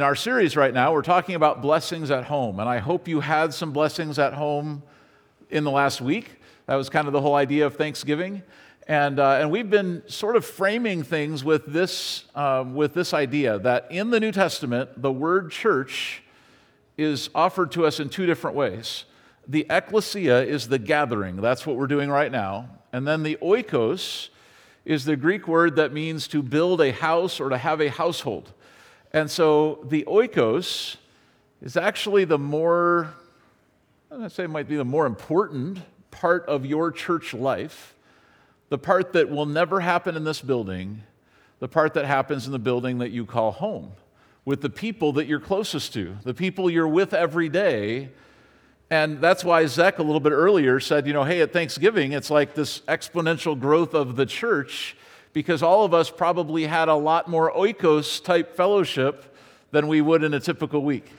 In our series right now, we're talking about blessings at home, and I hope you had some blessings at home in the last week. That was kind of the whole idea of Thanksgiving. And, uh, and we've been sort of framing things with this, um, with this idea that in the New Testament, the word church is offered to us in two different ways. The ecclesia is the gathering, that's what we're doing right now. And then the oikos is the Greek word that means to build a house or to have a household. And so the oikos is actually the more, I'd say it might be the more important part of your church life, the part that will never happen in this building, the part that happens in the building that you call home, with the people that you're closest to, the people you're with every day. And that's why Zach a little bit earlier said, you know, hey, at Thanksgiving, it's like this exponential growth of the church because all of us probably had a lot more oikos type fellowship than we would in a typical week.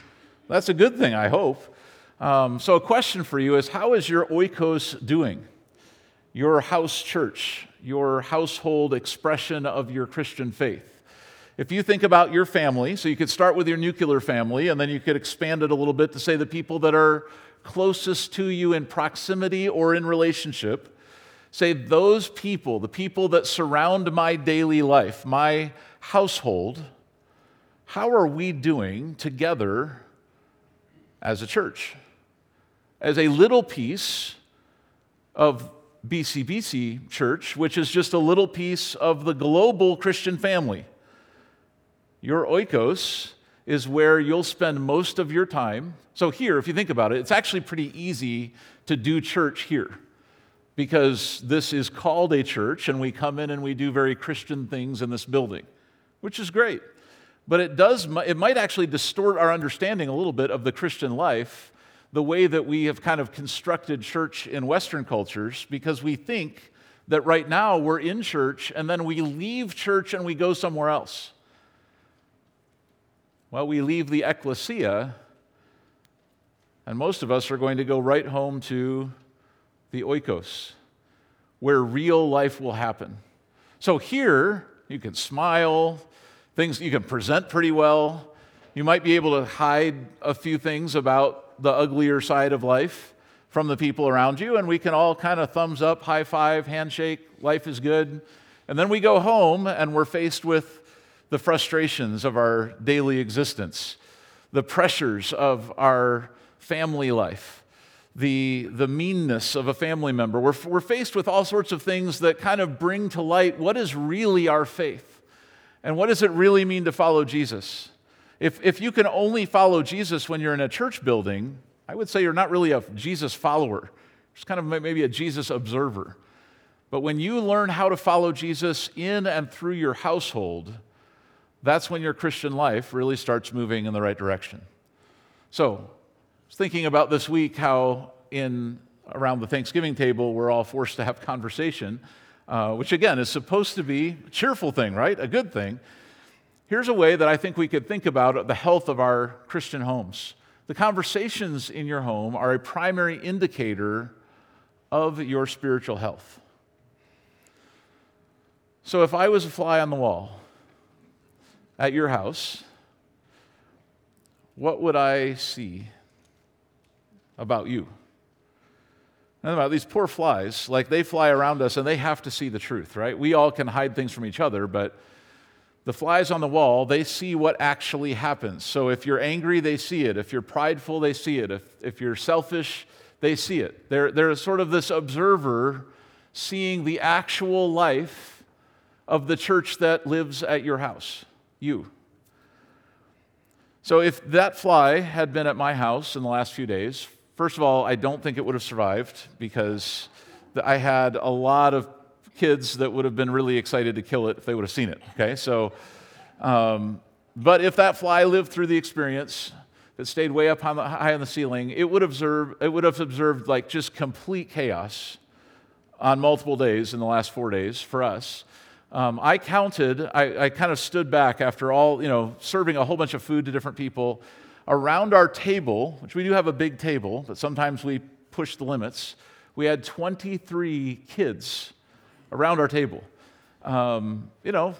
That's a good thing, I hope. Um, so, a question for you is how is your oikos doing? Your house church, your household expression of your Christian faith. If you think about your family, so you could start with your nuclear family, and then you could expand it a little bit to say the people that are closest to you in proximity or in relationship. Say, those people, the people that surround my daily life, my household, how are we doing together as a church? As a little piece of BCBC Church, which is just a little piece of the global Christian family. Your oikos is where you'll spend most of your time. So, here, if you think about it, it's actually pretty easy to do church here because this is called a church and we come in and we do very Christian things in this building, which is great. But it does it might actually distort our understanding a little bit of the Christian life, the way that we have kind of constructed church in western cultures because we think that right now we're in church and then we leave church and we go somewhere else. Well, we leave the ecclesia and most of us are going to go right home to the oikos, where real life will happen. So here, you can smile, things you can present pretty well. You might be able to hide a few things about the uglier side of life from the people around you, and we can all kind of thumbs up, high five, handshake, life is good. And then we go home and we're faced with the frustrations of our daily existence, the pressures of our family life the, the meanness of a family member. We're, we're faced with all sorts of things that kind of bring to light what is really our faith and what does it really mean to follow Jesus. If, if you can only follow Jesus when you're in a church building, I would say you're not really a Jesus follower. Just kind of maybe a Jesus observer. But when you learn how to follow Jesus in and through your household, that's when your Christian life really starts moving in the right direction. So, was thinking about this week how in around the Thanksgiving table we're all forced to have conversation, uh, which again is supposed to be a cheerful thing, right? A good thing. Here's a way that I think we could think about the health of our Christian homes. The conversations in your home are a primary indicator of your spiritual health. So if I was a fly on the wall at your house, what would I see? About you. And about these poor flies, like they fly around us and they have to see the truth, right? We all can hide things from each other, but the flies on the wall, they see what actually happens. So if you're angry, they see it. If you're prideful, they see it. If, if you're selfish, they see it. They're, they're sort of this observer seeing the actual life of the church that lives at your house, you. So if that fly had been at my house in the last few days, First of all, I don't think it would have survived because I had a lot of kids that would have been really excited to kill it if they would have seen it. Okay, so, um, but if that fly lived through the experience, that stayed way up on the, high on the ceiling, it would observe it would have observed like just complete chaos on multiple days in the last four days for us. Um, I counted. I, I kind of stood back after all, you know, serving a whole bunch of food to different people around our table, which we do have a big table, but sometimes we push the limits, we had 23 kids around our table. Um, you know,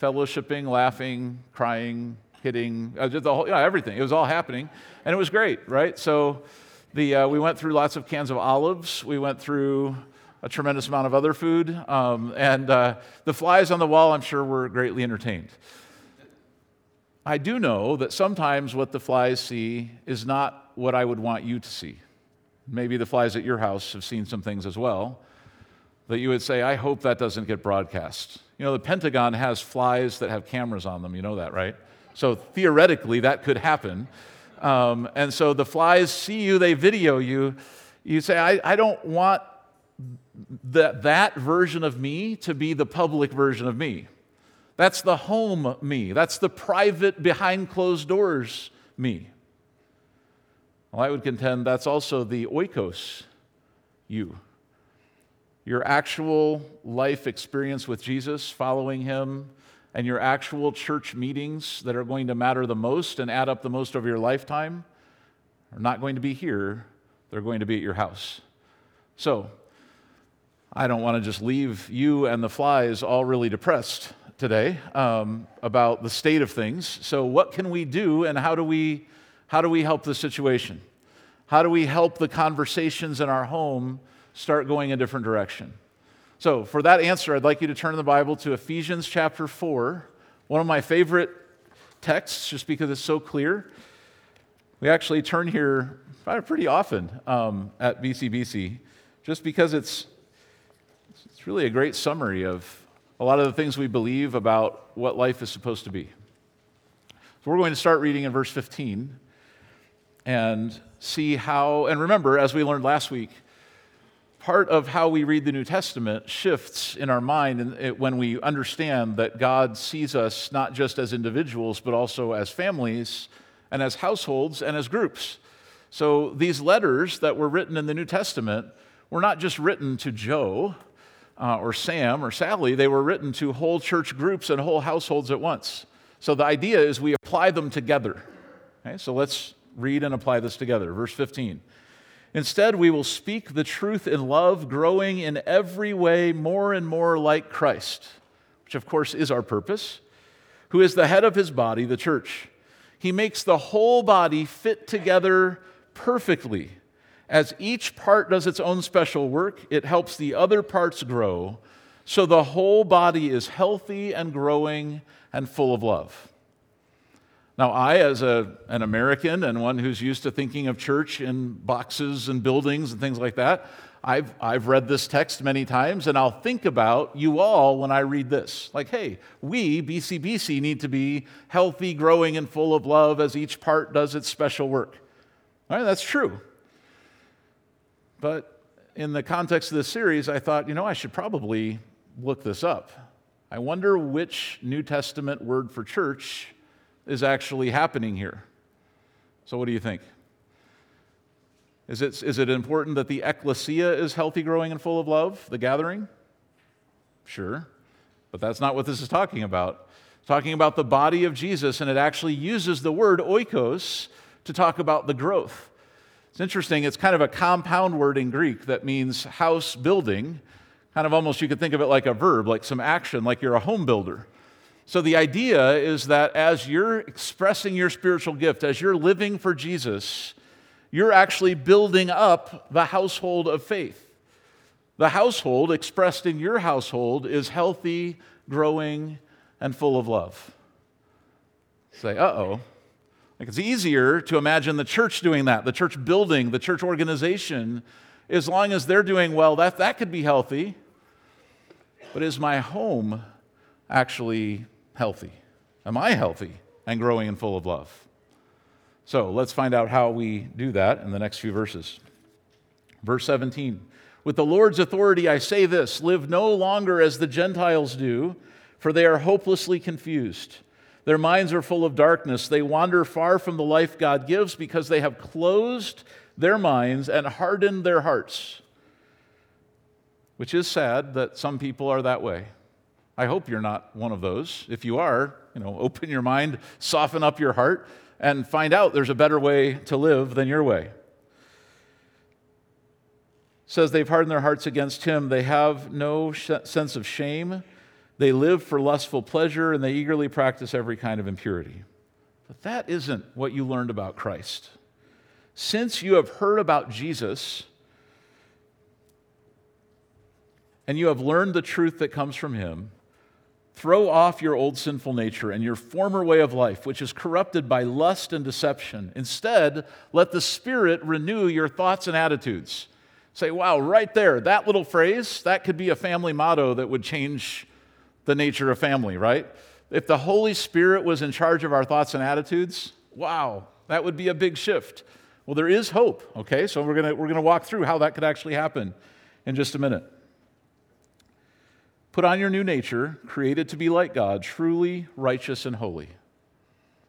fellowshipping, laughing, crying, hitting, uh, the whole, you know, everything. It was all happening, and it was great, right? So the, uh, we went through lots of cans of olives. We went through a tremendous amount of other food, um, and uh, the flies on the wall, I'm sure, were greatly entertained. I do know that sometimes what the flies see is not what I would want you to see. Maybe the flies at your house have seen some things as well that you would say, I hope that doesn't get broadcast. You know, the Pentagon has flies that have cameras on them. You know that, right? So theoretically, that could happen. Um, and so the flies see you, they video you. You say, I, I don't want that, that version of me to be the public version of me. That's the home me. That's the private, behind closed doors me. Well, I would contend that's also the oikos you your actual life experience with Jesus, following him, and your actual church meetings that are going to matter the most and add up the most over your lifetime are not going to be here, they're going to be at your house. So, I don't want to just leave you and the flies all really depressed today um, about the state of things. So, what can we do, and how do we, how do we help the situation? How do we help the conversations in our home? start going a different direction. So, for that answer, I'd like you to turn the Bible to Ephesians chapter 4, one of my favorite texts, just because it's so clear. We actually turn here pretty often um, at BCBC, just because it's, it's really a great summary of a lot of the things we believe about what life is supposed to be. So, we're going to start reading in verse 15 and see how, and remember, as we learned last week, part of how we read the New Testament shifts in our mind when we understand that God sees us not just as individuals, but also as families and as households and as groups. So these letters that were written in the New Testament were not just written to Joe uh, or Sam or Sally, they were written to whole church groups and whole households at once. So the idea is we apply them together. Okay, so let's read and apply this together. Verse 15. Instead, we will speak the truth in love, growing in every way more and more like Christ, which of course is our purpose, who is the head of his body, the church. He makes the whole body fit together perfectly. As each part does its own special work, it helps the other parts grow, so the whole body is healthy and growing and full of love. Now, I, as a, an American and one who's used to thinking of church in boxes and buildings and things like that, I've, I've read this text many times, and I'll think about you all when I read this. Like, hey, we, BCBC, need to be healthy, growing, and full of love as each part does its special work. All right, that's true. But in the context of this series, I thought, you know, I should probably look this up. I wonder which New Testament word for church is actually happening here. So, what do you think? Is it, is it important that the ecclesia is healthy, growing, and full of love, the gathering? Sure. But that's not what this is talking about. It's talking about the body of Jesus, and it actually uses the word oikos to talk about the growth. It's interesting, it's kind of a compound word in Greek that means house building. Kind of almost you could think of it like a verb, like some action, like you're a home builder. So the idea is that as you're expressing your spiritual gift, as you're living for Jesus, you're actually building up the household of faith. The household expressed in your household is healthy, growing, and full of love. Say, uh oh. Like it's easier to imagine the church doing that, the church building, the church organization. As long as they're doing well, that, that could be healthy. But is my home actually healthy? Am I healthy and growing and full of love? So let's find out how we do that in the next few verses. Verse 17 With the Lord's authority, I say this live no longer as the Gentiles do, for they are hopelessly confused. Their minds are full of darkness. They wander far from the life God gives because they have closed their minds and hardened their hearts. Which is sad that some people are that way. I hope you're not one of those. If you are, you know, open your mind, soften up your heart, and find out there's a better way to live than your way. It says they've hardened their hearts against him. They have no sh- sense of shame. They live for lustful pleasure and they eagerly practice every kind of impurity. But that isn't what you learned about Christ. Since you have heard about Jesus and you have learned the truth that comes from him, throw off your old sinful nature and your former way of life, which is corrupted by lust and deception. Instead, let the Spirit renew your thoughts and attitudes. Say, wow, right there, that little phrase, that could be a family motto that would change the nature of family, right? If the Holy Spirit was in charge of our thoughts and attitudes, wow, that would be a big shift. Well, there is hope, okay? So we're to we're to walk through how that could actually happen in just a minute. Put on your new nature, created to be like God, truly righteous and holy.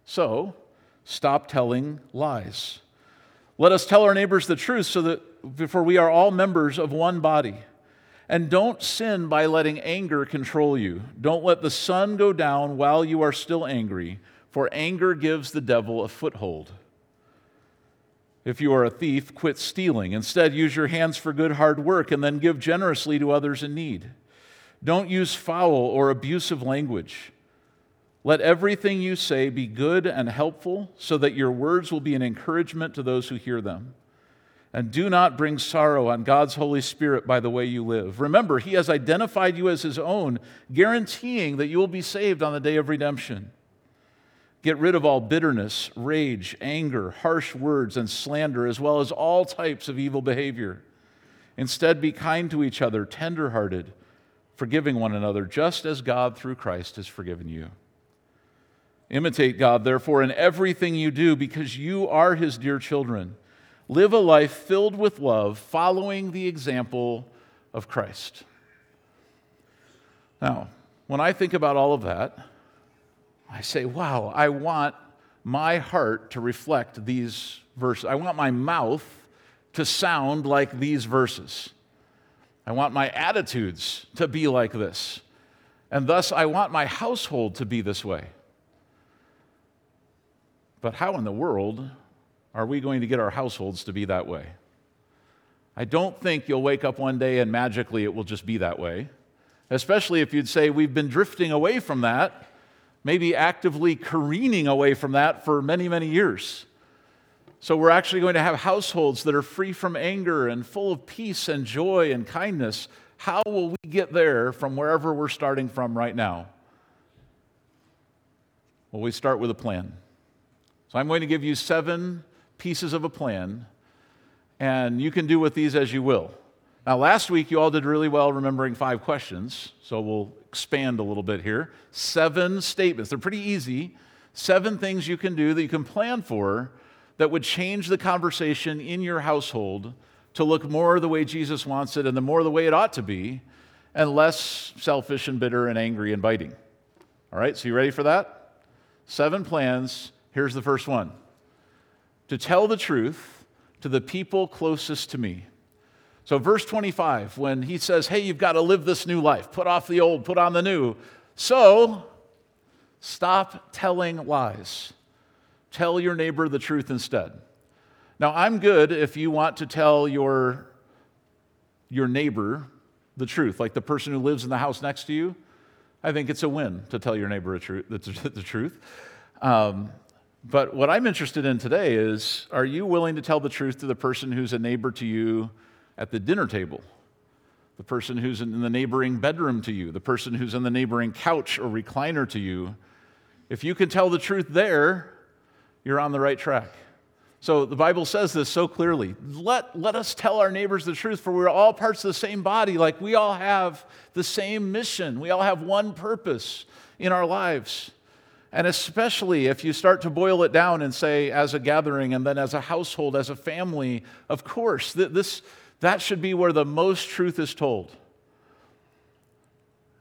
So, stop telling lies. Let us tell our neighbors the truth so that for we are all members of one body. And don't sin by letting anger control you. Don't let the sun go down while you are still angry, for anger gives the devil a foothold. If you are a thief, quit stealing. Instead, use your hands for good hard work and then give generously to others in need. Don't use foul or abusive language. Let everything you say be good and helpful so that your words will be an encouragement to those who hear them. And do not bring sorrow on God's Holy Spirit by the way you live. Remember, He has identified you as His own, guaranteeing that you will be saved on the day of redemption. Get rid of all bitterness, rage, anger, harsh words, and slander, as well as all types of evil behavior. Instead, be kind to each other, tenderhearted, forgiving one another, just as God through Christ has forgiven you. Imitate God, therefore, in everything you do, because you are His dear children. Live a life filled with love, following the example of Christ. Now, when I think about all of that, I say, wow, I want my heart to reflect these verses. I want my mouth to sound like these verses. I want my attitudes to be like this. And thus, I want my household to be this way. But how in the world are we going to get our households to be that way? I don't think you'll wake up one day and magically it will just be that way, especially if you'd say we've been drifting away from that, maybe actively careening away from that for many, many years. So we're actually going to have households that are free from anger and full of peace and joy and kindness. How will we get there from wherever we're starting from right now? Well, we start with a plan. So I'm going to give you seven pieces of a plan, and you can do with these as you will. Now, last week you all did really well remembering five questions, so we'll expand a little bit here. Seven statements, they're pretty easy. Seven things you can do that you can plan for that would change the conversation in your household to look more the way Jesus wants it and the more the way it ought to be, and less selfish and bitter and angry and biting. All right, so you ready for that? Seven plans. Here's the first one to tell the truth to the people closest to me. So, verse 25, when he says, Hey, you've got to live this new life, put off the old, put on the new. So, stop telling lies. Tell your neighbor the truth instead. Now, I'm good if you want to tell your, your neighbor the truth, like the person who lives in the house next to you. I think it's a win to tell your neighbor the, the truth. Um, but what I'm interested in today is are you willing to tell the truth to the person who's a neighbor to you at the dinner table? The person who's in the neighboring bedroom to you, the person who's in the neighboring couch or recliner to you. If you can tell the truth there, you're on the right track. So the Bible says this so clearly. Let, let us tell our neighbors the truth, for we're all parts of the same body. Like we all have the same mission, we all have one purpose in our lives. And especially if you start to boil it down and say, as a gathering and then as a household, as a family, of course, this, that should be where the most truth is told.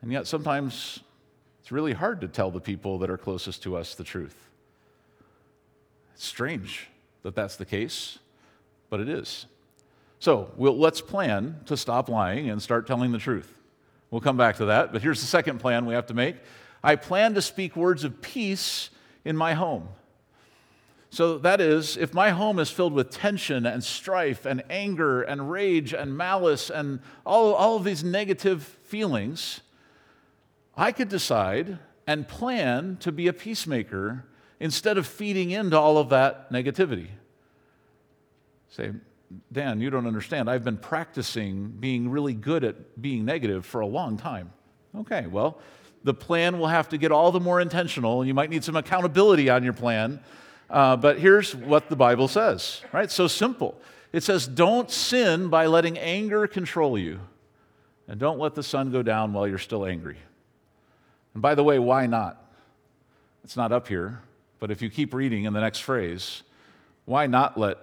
And yet sometimes it's really hard to tell the people that are closest to us the truth. It's strange that that's the case, but it is. So we'll, let's plan to stop lying and start telling the truth. We'll come back to that, but here's the second plan we have to make I plan to speak words of peace in my home. So that is, if my home is filled with tension and strife and anger and rage and malice and all, all of these negative feelings, I could decide and plan to be a peacemaker instead of feeding into all of that negativity. Say, Dan, you don't understand. I've been practicing being really good at being negative for a long time. Okay, well, the plan will have to get all the more intentional, you might need some accountability on your plan. Uh, but here's what the Bible says, right? So simple. It says, Don't sin by letting anger control you, and don't let the sun go down while you're still angry. And by the way, why not? It's not up here, but if you keep reading in the next phrase, why not let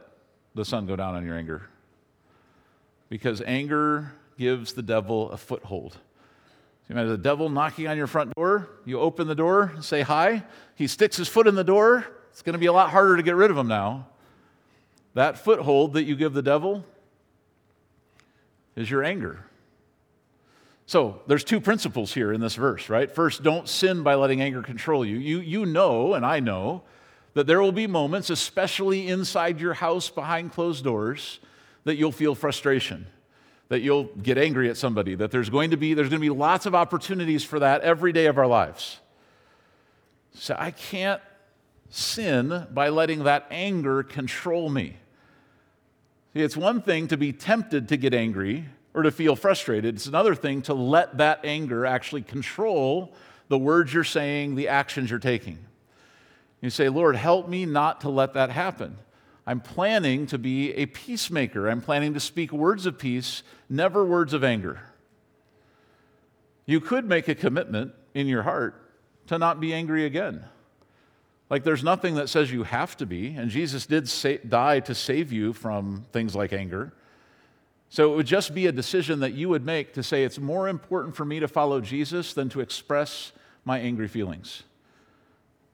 the sun go down on your anger? Because anger gives the devil a foothold. You imagine the devil knocking on your front door. You open the door, say hi. He sticks his foot in the door. It's going to be a lot harder to get rid of him now. That foothold that you give the devil is your anger. So there's two principles here in this verse, right? First, don't sin by letting anger control you. You, you know, and I know, that there will be moments, especially inside your house behind closed doors, that you'll feel frustration, that you'll get angry at somebody, that there's going to be, there's going to be lots of opportunities for that every day of our lives. So I can't sin by letting that anger control me. See, it's one thing to be tempted to get angry or to feel frustrated. It's another thing to let that anger actually control the words you're saying, the actions you're taking. You say, Lord, help me not to let that happen. I'm planning to be a peacemaker. I'm planning to speak words of peace, never words of anger. You could make a commitment in your heart to not be angry again. Like there's nothing that says you have to be, and Jesus did die to save you from things like anger. So it would just be a decision that you would make to say, it's more important for me to follow Jesus than to express my angry feelings.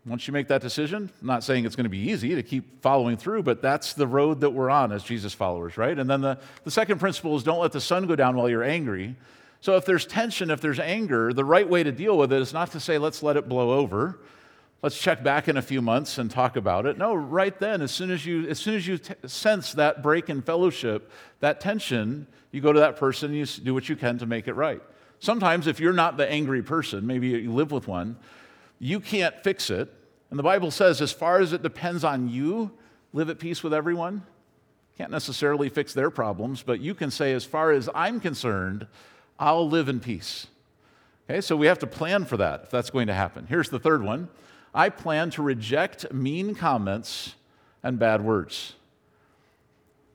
Once you make that decision, I'm not saying it's going to be easy to keep following through, but that's the road that we're on as Jesus followers, right? And then the, the second principle is don't let the sun go down while you're angry. So if there's tension, if there's anger, the right way to deal with it is not to say, let's let it blow over let's check back in a few months and talk about it. No, right then, as soon as you, as soon as you t- sense that break in fellowship, that tension, you go to that person and you do what you can to make it right. Sometimes, if you're not the angry person, maybe you live with one, you can't fix it. And the Bible says, as far as it depends on you, live at peace with everyone. Can't necessarily fix their problems, but you can say, as far as I'm concerned, I'll live in peace. Okay, so we have to plan for that if that's going to happen. Here's the third one I plan to reject mean comments and bad words.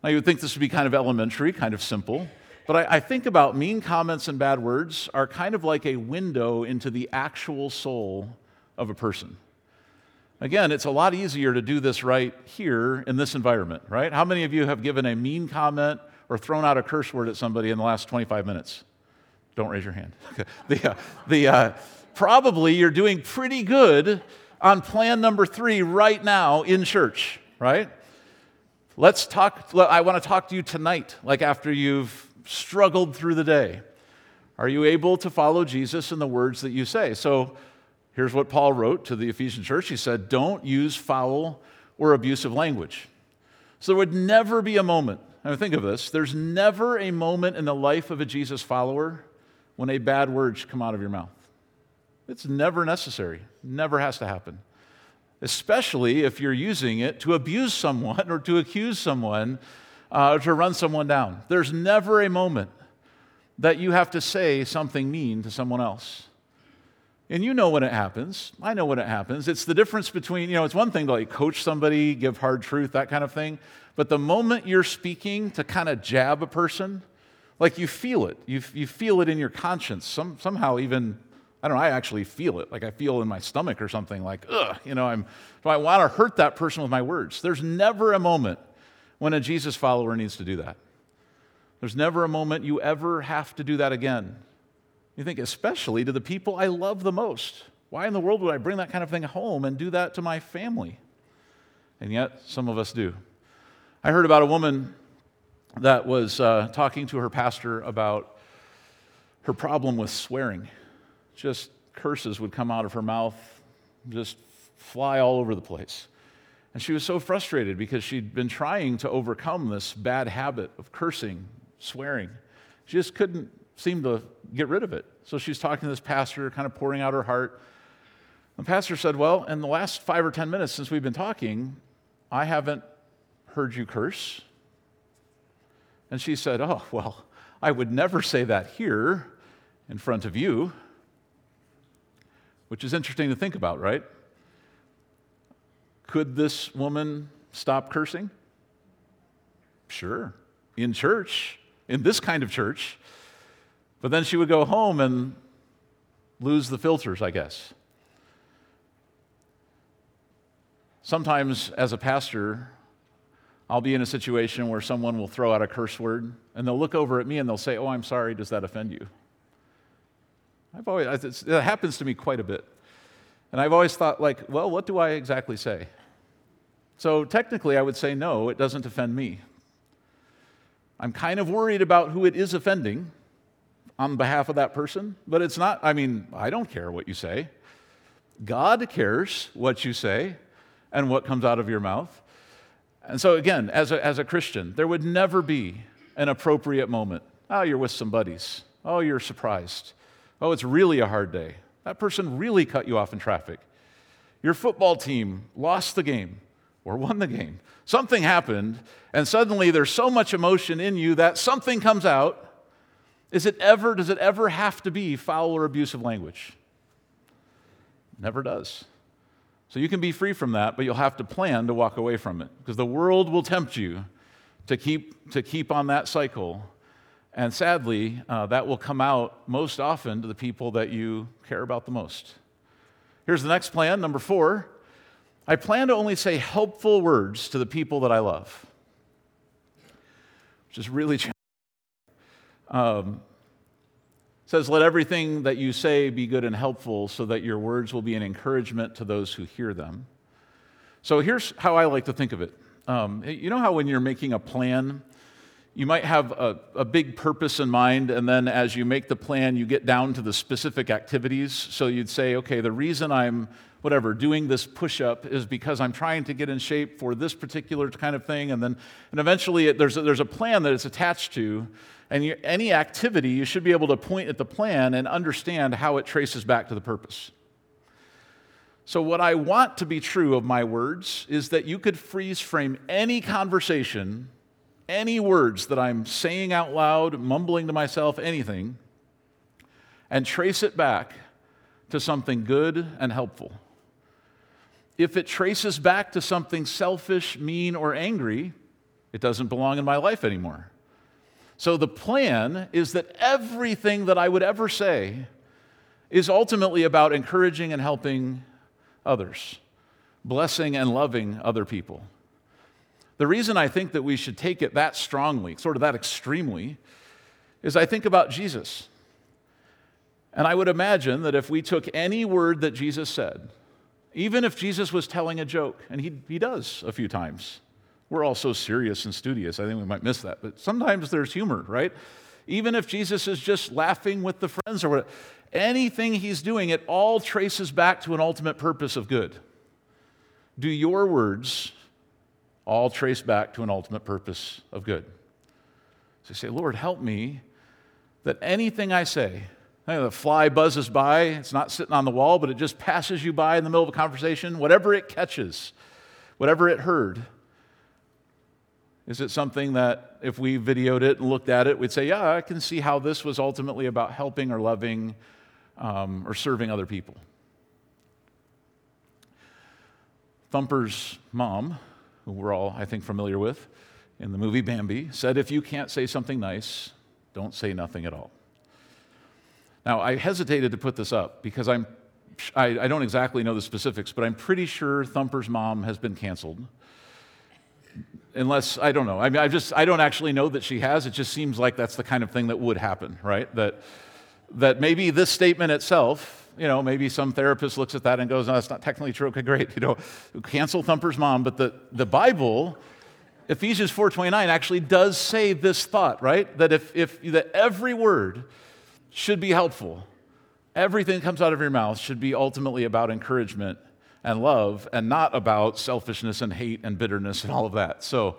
Now, you would think this would be kind of elementary, kind of simple, but I, think about mean comments and bad words are kind of like a window into the actual soul of a person. Again, it's a lot easier to do this right here in this environment, right? How many of you have given a mean comment or thrown out a curse word at somebody in the last 25 minutes? Don't raise your hand. the, uh, the, uh, probably you're doing pretty good on plan number three right now in church, right? Let's talk. I want to talk to you tonight, like after you've struggled through the day. Are you able to follow Jesus in the words that you say? So here's what Paul wrote to the Ephesian church. He said, Don't use foul or abusive language. So there would never be a moment, I mean, think of this, there's never a moment in the life of a Jesus follower when a bad word should come out of your mouth. It's never necessary, never has to happen. Especially if you're using it to abuse someone or to accuse someone uh, or to run someone down. There's never a moment that you have to say something mean to someone else. And you know when it happens. I know when it happens. It's the difference between, you know, it's one thing to like coach somebody, give hard truth, that kind of thing. But the moment you're speaking to kind of jab a person, like you feel it. You, you feel it in your conscience, some, somehow even I don't know, I actually feel it. Like I feel in my stomach or something like, ugh, you know, I'm, do I want to hurt that person with my words? There's never a moment when a Jesus follower needs to do that. There's never a moment you ever have to do that again. You think, especially to the people I love the most. Why in the world would I bring that kind of thing home and do that to my family? And yet, some of us do. I heard about a woman that was uh, talking to her pastor about her problem with swearing just curses would come out of her mouth, just fly all over the place. And she was so frustrated because she'd been trying to overcome this bad habit of cursing, swearing. She just couldn't seem to get rid of it. So she's talking to this pastor, kind of pouring out her heart. The pastor said, Well, in the last five or 10 minutes since we've been talking, I haven't heard you curse. And she said, Oh, well, I would never say that here in front of you, which is interesting to think about, right? Could this woman stop cursing? Sure, in church, in this kind of church. But then she would go home and lose the filters, I guess. Sometimes, as a pastor, I'll be in a situation where someone will throw out a curse word and they'll look over at me and they'll say, Oh, I'm sorry, does that offend you? I've always, it happens to me quite a bit. And I've always thought, like, well, what do I exactly say? So technically, I would say, no, it doesn't offend me. I'm kind of worried about who it is offending on behalf of that person, but it's not, I mean, I don't care what you say. God cares what you say and what comes out of your mouth. And so, again, as a, as a Christian, there would never be an appropriate moment. Oh, you're with some buddies. Oh, you're surprised. Oh, it's really a hard day. That person really cut you off in traffic. Your football team lost the game or won the game. Something happened, and suddenly there's so much emotion in you that something comes out. Is it ever, does it ever have to be foul or abusive language? Never does. So you can be free from that, but you'll have to plan to walk away from it because the world will tempt you to keep, to keep on that cycle. And sadly, uh, that will come out most often to the people that you care about the most. Here's the next plan, number four I plan to only say helpful words to the people that I love, which is really challenging. Um, says, Let everything that you say be good and helpful so that your words will be an encouragement to those who hear them. So here's how I like to think of it. Um, you know how when you're making a plan, you might have a, a, big purpose in mind, and then as you make the plan, you get down to the specific activities. So you'd say, okay, the reason I'm whatever, doing this push up is because I'm trying to get in shape for this particular kind of thing. And then and eventually it, there's, a, there's a plan that it's attached to. And you, any activity, you should be able to point at the plan and understand how it traces back to the purpose. So, what I want to be true of my words is that you could freeze frame any conversation, any words that I'm saying out loud, mumbling to myself, anything, and trace it back to something good and helpful if it traces back to something selfish, mean, or angry, it doesn't belong in my life anymore. So the plan is that everything that I would ever say is ultimately about encouraging and helping others, blessing and loving other people. The reason I think that we should take it that strongly, sort of that extremely, is I think about Jesus. And I would imagine that if we took any word that Jesus said, even if Jesus was telling a joke, and he, he does a few times. We're all so serious and studious, I think we might miss that. But sometimes there's humor, right? Even if Jesus is just laughing with the friends or whatever, anything he's doing, it all traces back to an ultimate purpose of good. Do your words all trace back to an ultimate purpose of good? So you say, Lord, help me that anything I say, the fly buzzes by. It's not sitting on the wall, but it just passes you by in the middle of a conversation. Whatever it catches, whatever it heard, is it something that if we videoed it and looked at it, we'd say, yeah, I can see how this was ultimately about helping or loving um, or serving other people? Thumper's mom, who we're all, I think, familiar with in the movie Bambi, said, if you can't say something nice, don't say nothing at all. Now, I hesitated to put this up because I'm, I, I don't exactly know the specifics, but I'm pretty sure Thumper's mom has been canceled. Unless, I don't know. I mean, I just, I don't actually know that she has. It just seems like that's the kind of thing that would happen, right? That, that maybe this statement itself, you know, maybe some therapist looks at that and goes, no, that's not technically true. Okay, great. You know, cancel Thumper's mom. But the, the Bible, Ephesians 4.29 actually does say this thought, right? That if, if that every word should be helpful. Everything that comes out of your mouth should be ultimately about encouragement and love and not about selfishness and hate and bitterness and all of that. So,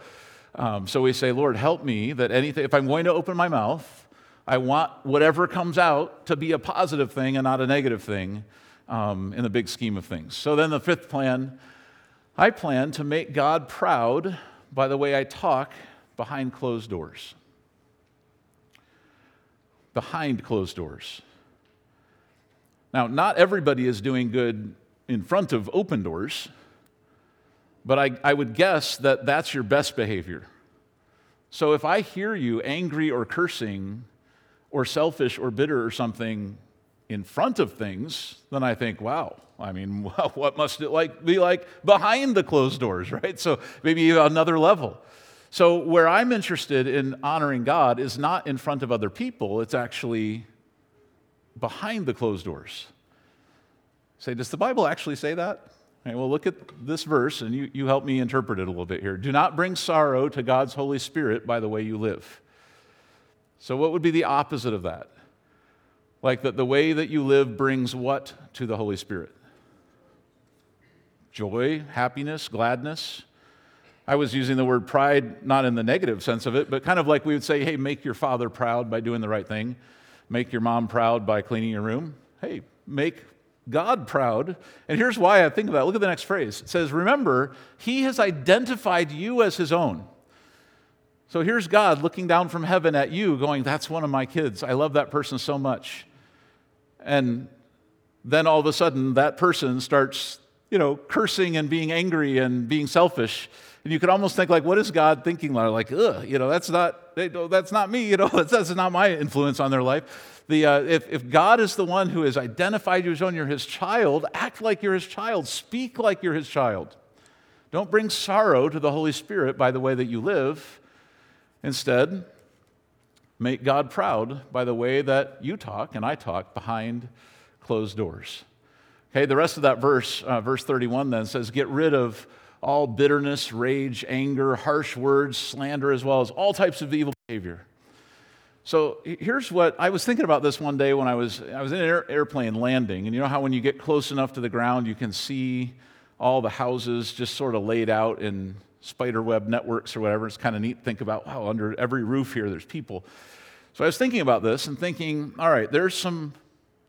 um, so we say, Lord, help me that anything, if I'm going to open my mouth, I want whatever comes out to be a positive thing and not a negative thing. um, in the big scheme of things. So then the fifth plan I plan to make God proud by the way I talk behind closed doors. Behind closed doors. Now, not everybody is doing good in front of open doors, but I, I would guess that that's your best behavior. So if I hear you angry or cursing or selfish or bitter or something in front of things, then I think, wow, I mean, what must it like be like behind the closed doors, right? So maybe another level. So where I'm interested in honoring God is not in front of other people, it's actually behind the closed doors. Say, does the Bible actually say that? Well, look at this verse and you, you help me interpret it a little bit here. Do not bring sorrow to God's Holy Spirit by the way you live. So, what would be the opposite of that? Like that the way that you live brings what to the Holy Spirit? Joy, happiness, gladness. I was using the word pride not in the negative sense of it, but kind of like we would say, hey, make your father proud by doing the right thing, make your mom proud by cleaning your room. Hey, make God proud. And here's why I think of that. Look at the next phrase. It says, Remember, He has identified you as His own. So here's God looking down from heaven at you, going, That's one of my kids. I love that person so much. And then all of a sudden, that person starts, you know, cursing and being angry and being selfish. And you could almost think, like, what is God thinking? Like, ugh, you know, that's not, that's not me, you know, that's not my influence on their life the, uh, if, if God is the one who has identified you as own, you're his child, act like you're his child, speak like you're his child. Don't bring sorrow to the Holy Spirit by the way that you live. Instead, make God proud by the way that you talk and I talk behind closed doors. Okay, the rest of that verse, uh, verse 31 then says, Get rid of all bitterness, rage, anger, harsh words, slander, as well as all types of evil behavior. So here's what I was thinking about this one day when I was, I was in an air, airplane landing. And you know how when you get close enough to the ground, you can see all the houses just sort of laid out in spider web networks or whatever. It's kind of neat to think about, wow, under every roof here, there's people. So I was thinking about this and thinking, all right, there's some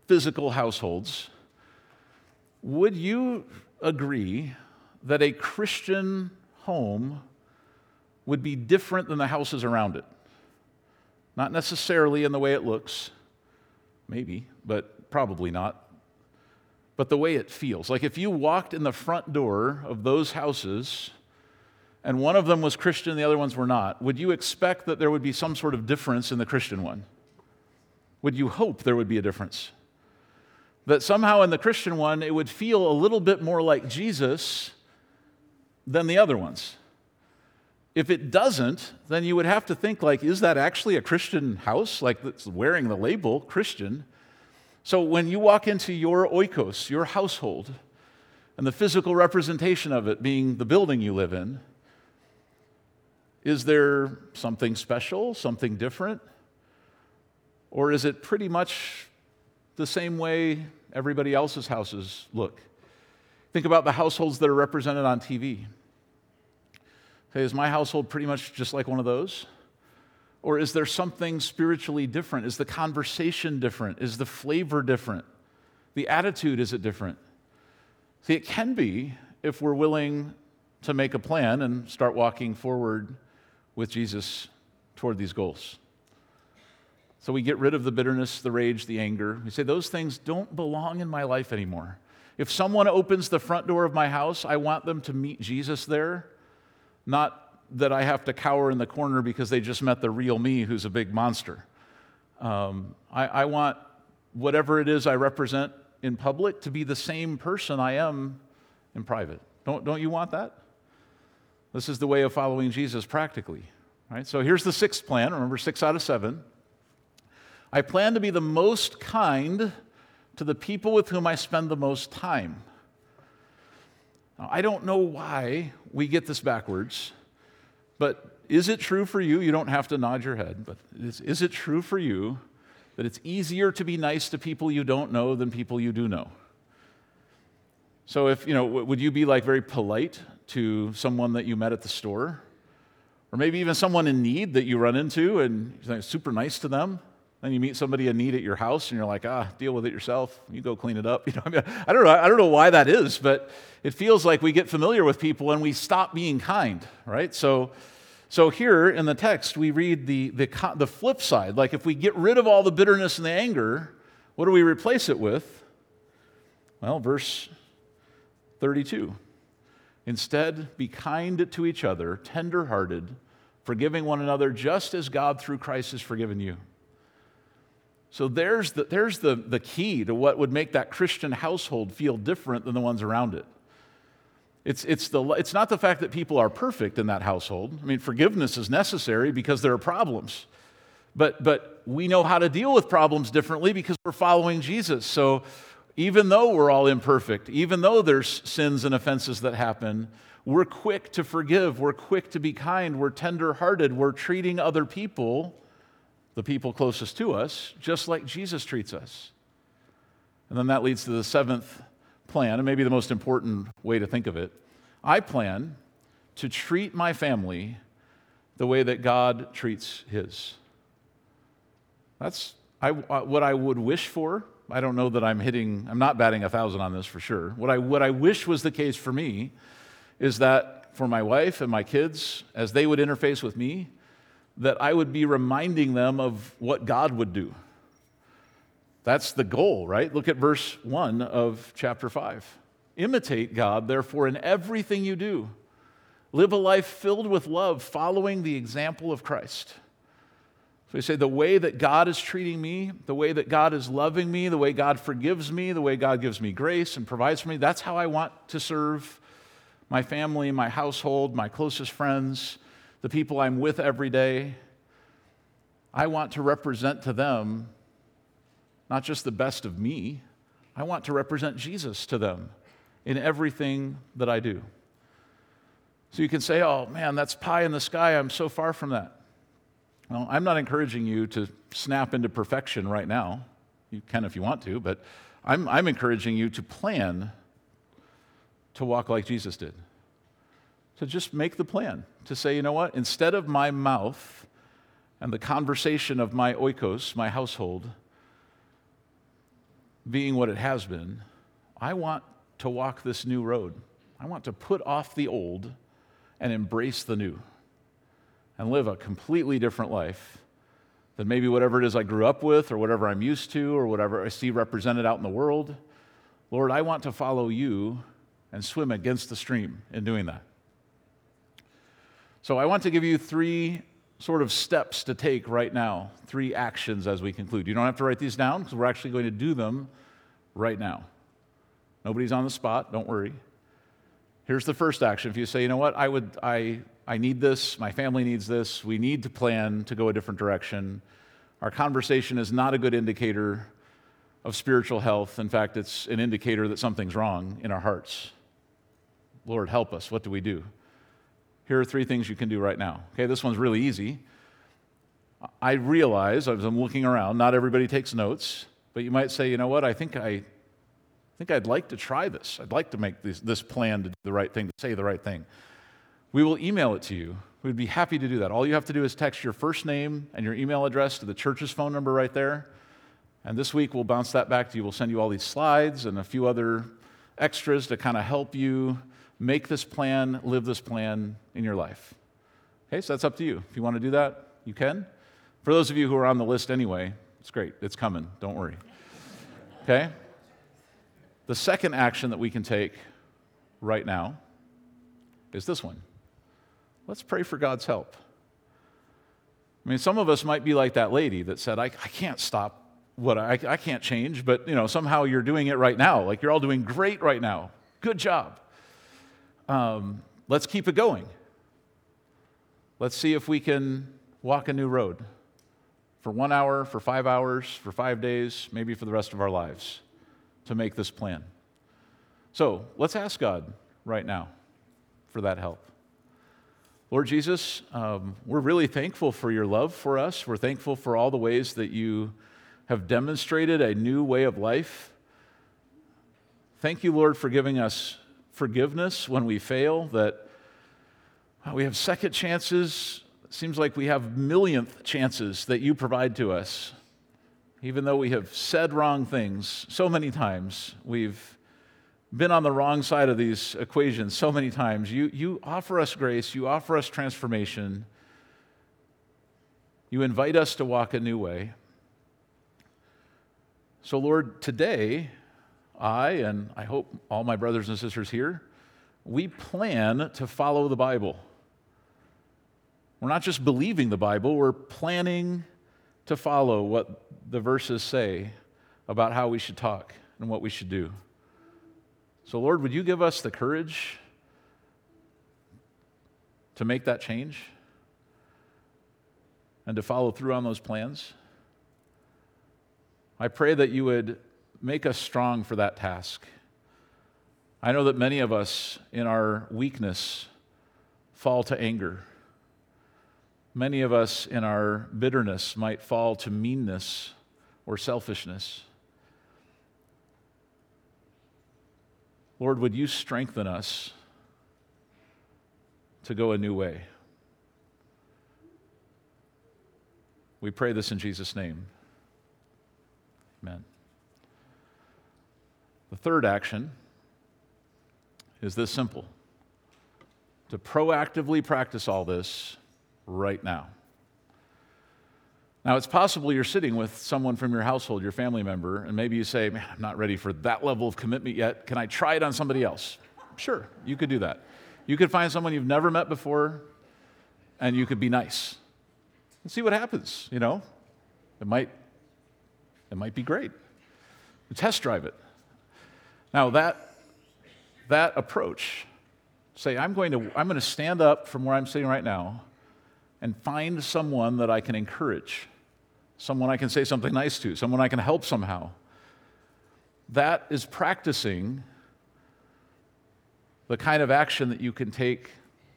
physical households. Would you agree that a Christian home would be different than the houses around it? Not necessarily in the way it looks, maybe, but probably not. But the way it feels. Like if you walked in the front door of those houses and one of them was Christian the other ones were not, would you expect that there would be some sort of difference in the Christian one? Would you hope there would be a difference? That somehow in the Christian one, it would feel a little bit more like Jesus than the other ones. If it doesn't, then you would have to think like, is that actually a Christian house? Like that's wearing the label Christian. So when you walk into your oikos, your household, and the physical representation of it being the building you live in, is there something special, something different? Or is it pretty much the same way everybody else's houses look? Think about the households that are represented on TV. Okay, is my household pretty much just like one of those? Or is there something spiritually different? Is the conversation different? Is the flavor different? The attitude, is it different? See, it can be if we're willing to make a plan and start walking forward with Jesus toward these goals. So we get rid of the bitterness, the rage, the anger. We say, those things don't belong in my life anymore. If someone opens the front door of my house, I want them to meet Jesus there not that I have to cower in the corner because they just met the real me who's a big monster. Um, I, I want whatever it is I represent in public to be the same person I am in private. Don't, don't you want that? This is the way of following Jesus practically. Right? So here's the sixth plan. Remember, six out of seven. I plan to be the most kind to the people with whom I spend the most time. Now, I don't know why we get this backwards, but is it true for you? You don't have to nod your head, but is, is it true for you that it's easier to be nice to people you don't know than people you do know? So, if, you know, would you be like very polite to someone that you met at the store? Or maybe even someone in need that you run into and you're super nice to them? Then you meet somebody in need at your house, and you're like, ah, deal with it yourself. You go clean it up. You know, I, mean, I don't know. I don't know why that is, but it feels like we get familiar with people and we stop being kind, right? So, so here in the text, we read the, the, the flip side. Like if we get rid of all the bitterness and the anger, what do we replace it with? Well, verse 32. Instead, be kind to each other, tenderhearted, forgiving one another, just as God through Christ has forgiven you. So there's, the, there's the, the key to what would make that Christian household feel different than the ones around it. It's, it's, the, it's not the fact that people are perfect in that household. I mean, forgiveness is necessary because there are problems. But, but we know how to deal with problems differently because we're following Jesus. So even though we're all imperfect, even though there's sins and offenses that happen, we're quick to forgive, we're quick to be kind, we're tender-hearted, we're treating other people, the people closest to us, just like Jesus treats us. And then that leads to the seventh plan, and maybe the most important way to think of it. I plan to treat my family the way that God treats his. That's I, what I would wish for I don't know that I'm hitting, I'm not batting a thousand on this for sure. What I, what I wish was the case for me is that for my wife and my kids, as they would interface with me, that I would be reminding them of what God would do. That's the goal, right? Look at verse 1 of chapter 5. Imitate God, therefore, in everything you do. Live a life filled with love, following the example of Christ. So we say the way that God is treating me, the way that God is loving me, the way God forgives me, the way God gives me grace and provides for me, that's how I want to serve my family, my household, my closest friends, the people I'm with every day. I want to represent to them not just the best of me, I want to represent Jesus to them in everything that I do. So you can say, oh man, that's pie in the sky. I'm so far from that. Well, I'm not encouraging you to snap into perfection right now. You can if you want to, but I'm, I'm encouraging you to plan to walk like Jesus did. To just make the plan, to say, you know what, instead of my mouth and the conversation of my oikos, my household, being what it has been, I want to walk this new road. I want to put off the old and embrace the new and live a completely different life than maybe whatever it is I grew up with or whatever I'm used to or whatever I see represented out in the world. Lord, I want to follow you and swim against the stream in doing that. So I want to give you three sort of steps to take right now, three actions as we conclude. You don't have to write these down because we're actually going to do them right now. Nobody's on the spot, don't worry. Here's the first action. If you say, you know what, I would I I need this, my family needs this, we need to plan to go a different direction. Our conversation is not a good indicator of spiritual health. In fact, it's an indicator that something's wrong in our hearts. Lord, help us. What do we do? Here are three things you can do right now. Okay, this one's really easy. I realize as I'm looking around, not everybody takes notes, but you might say, you know what, I think I, I think I'd like to try this. I'd like to make this, this plan to do the right thing, to say the right thing we will email it to you. We'd be happy to do that. All you have to do is text your first name and your email address to the church's phone number right there. And this week we'll bounce that back to you. We'll send you all these slides and a few other extras to kind of help you make this plan, live this plan in your life. Okay, so that's up to you. If you want to do that, you can. For those of you who are on the list anyway, it's great. It's coming. Don't worry. Okay? The second action that we can take right now is this one. Let's pray for God's help. I mean, some of us might be like that lady that said, I, I can't stop what I, I can't change, but you know, somehow you're doing it right now. Like you're all doing great right now. Good job. Um, let's keep it going. Let's see if we can walk a new road for one hour, for five hours, for five days, maybe for the rest of our lives to make this plan. So let's ask God right now for that help. Lord Jesus, um, we're really thankful for your love for us. We're thankful for all the ways that you have demonstrated a new way of life. Thank you, Lord, for giving us forgiveness when we fail, that we have second chances. It seems like we have millionth chances that you provide to us. even though we have said wrong things so many times, we've been on the wrong side of these equations so many times, you, you offer us grace, you offer us transformation, you invite us to walk a new way. So, Lord, today, I and I hope all my brothers and sisters here, we plan to follow the Bible. We're not just believing the Bible, we're planning to follow what the verses say about how we should talk and what we should do. So, Lord, would you give us the courage to make that change and to follow through on those plans? I pray that you would make us strong for that task. I know that many of us in our weakness fall to anger. Many of us in our bitterness might fall to meanness or selfishness. Lord, would you strengthen us to go a new way? We pray this in Jesus' name. Amen. The third action is this simple to proactively practice all this right now. Now, it's possible you're sitting with someone from your household, your family member, and maybe you say, Man, I'm not ready for that level of commitment yet. Can I try it on somebody else? Sure, you could do that. You could find someone you've never met before, and you could be nice and see what happens. You know, it might, it might be great. Test drive it. Now, that, that approach, say, I'm going, to, I'm going to stand up from where I'm sitting right now and find someone that I can encourage someone I can say something nice to, someone I can help somehow. That is practicing the kind of action that you can take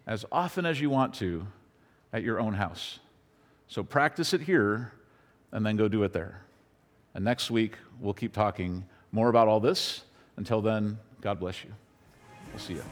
as often as you want to at your own house. So practice it here and then go do it there. And next week, we'll keep talking more about all this. Until then, God bless you. We'll see you.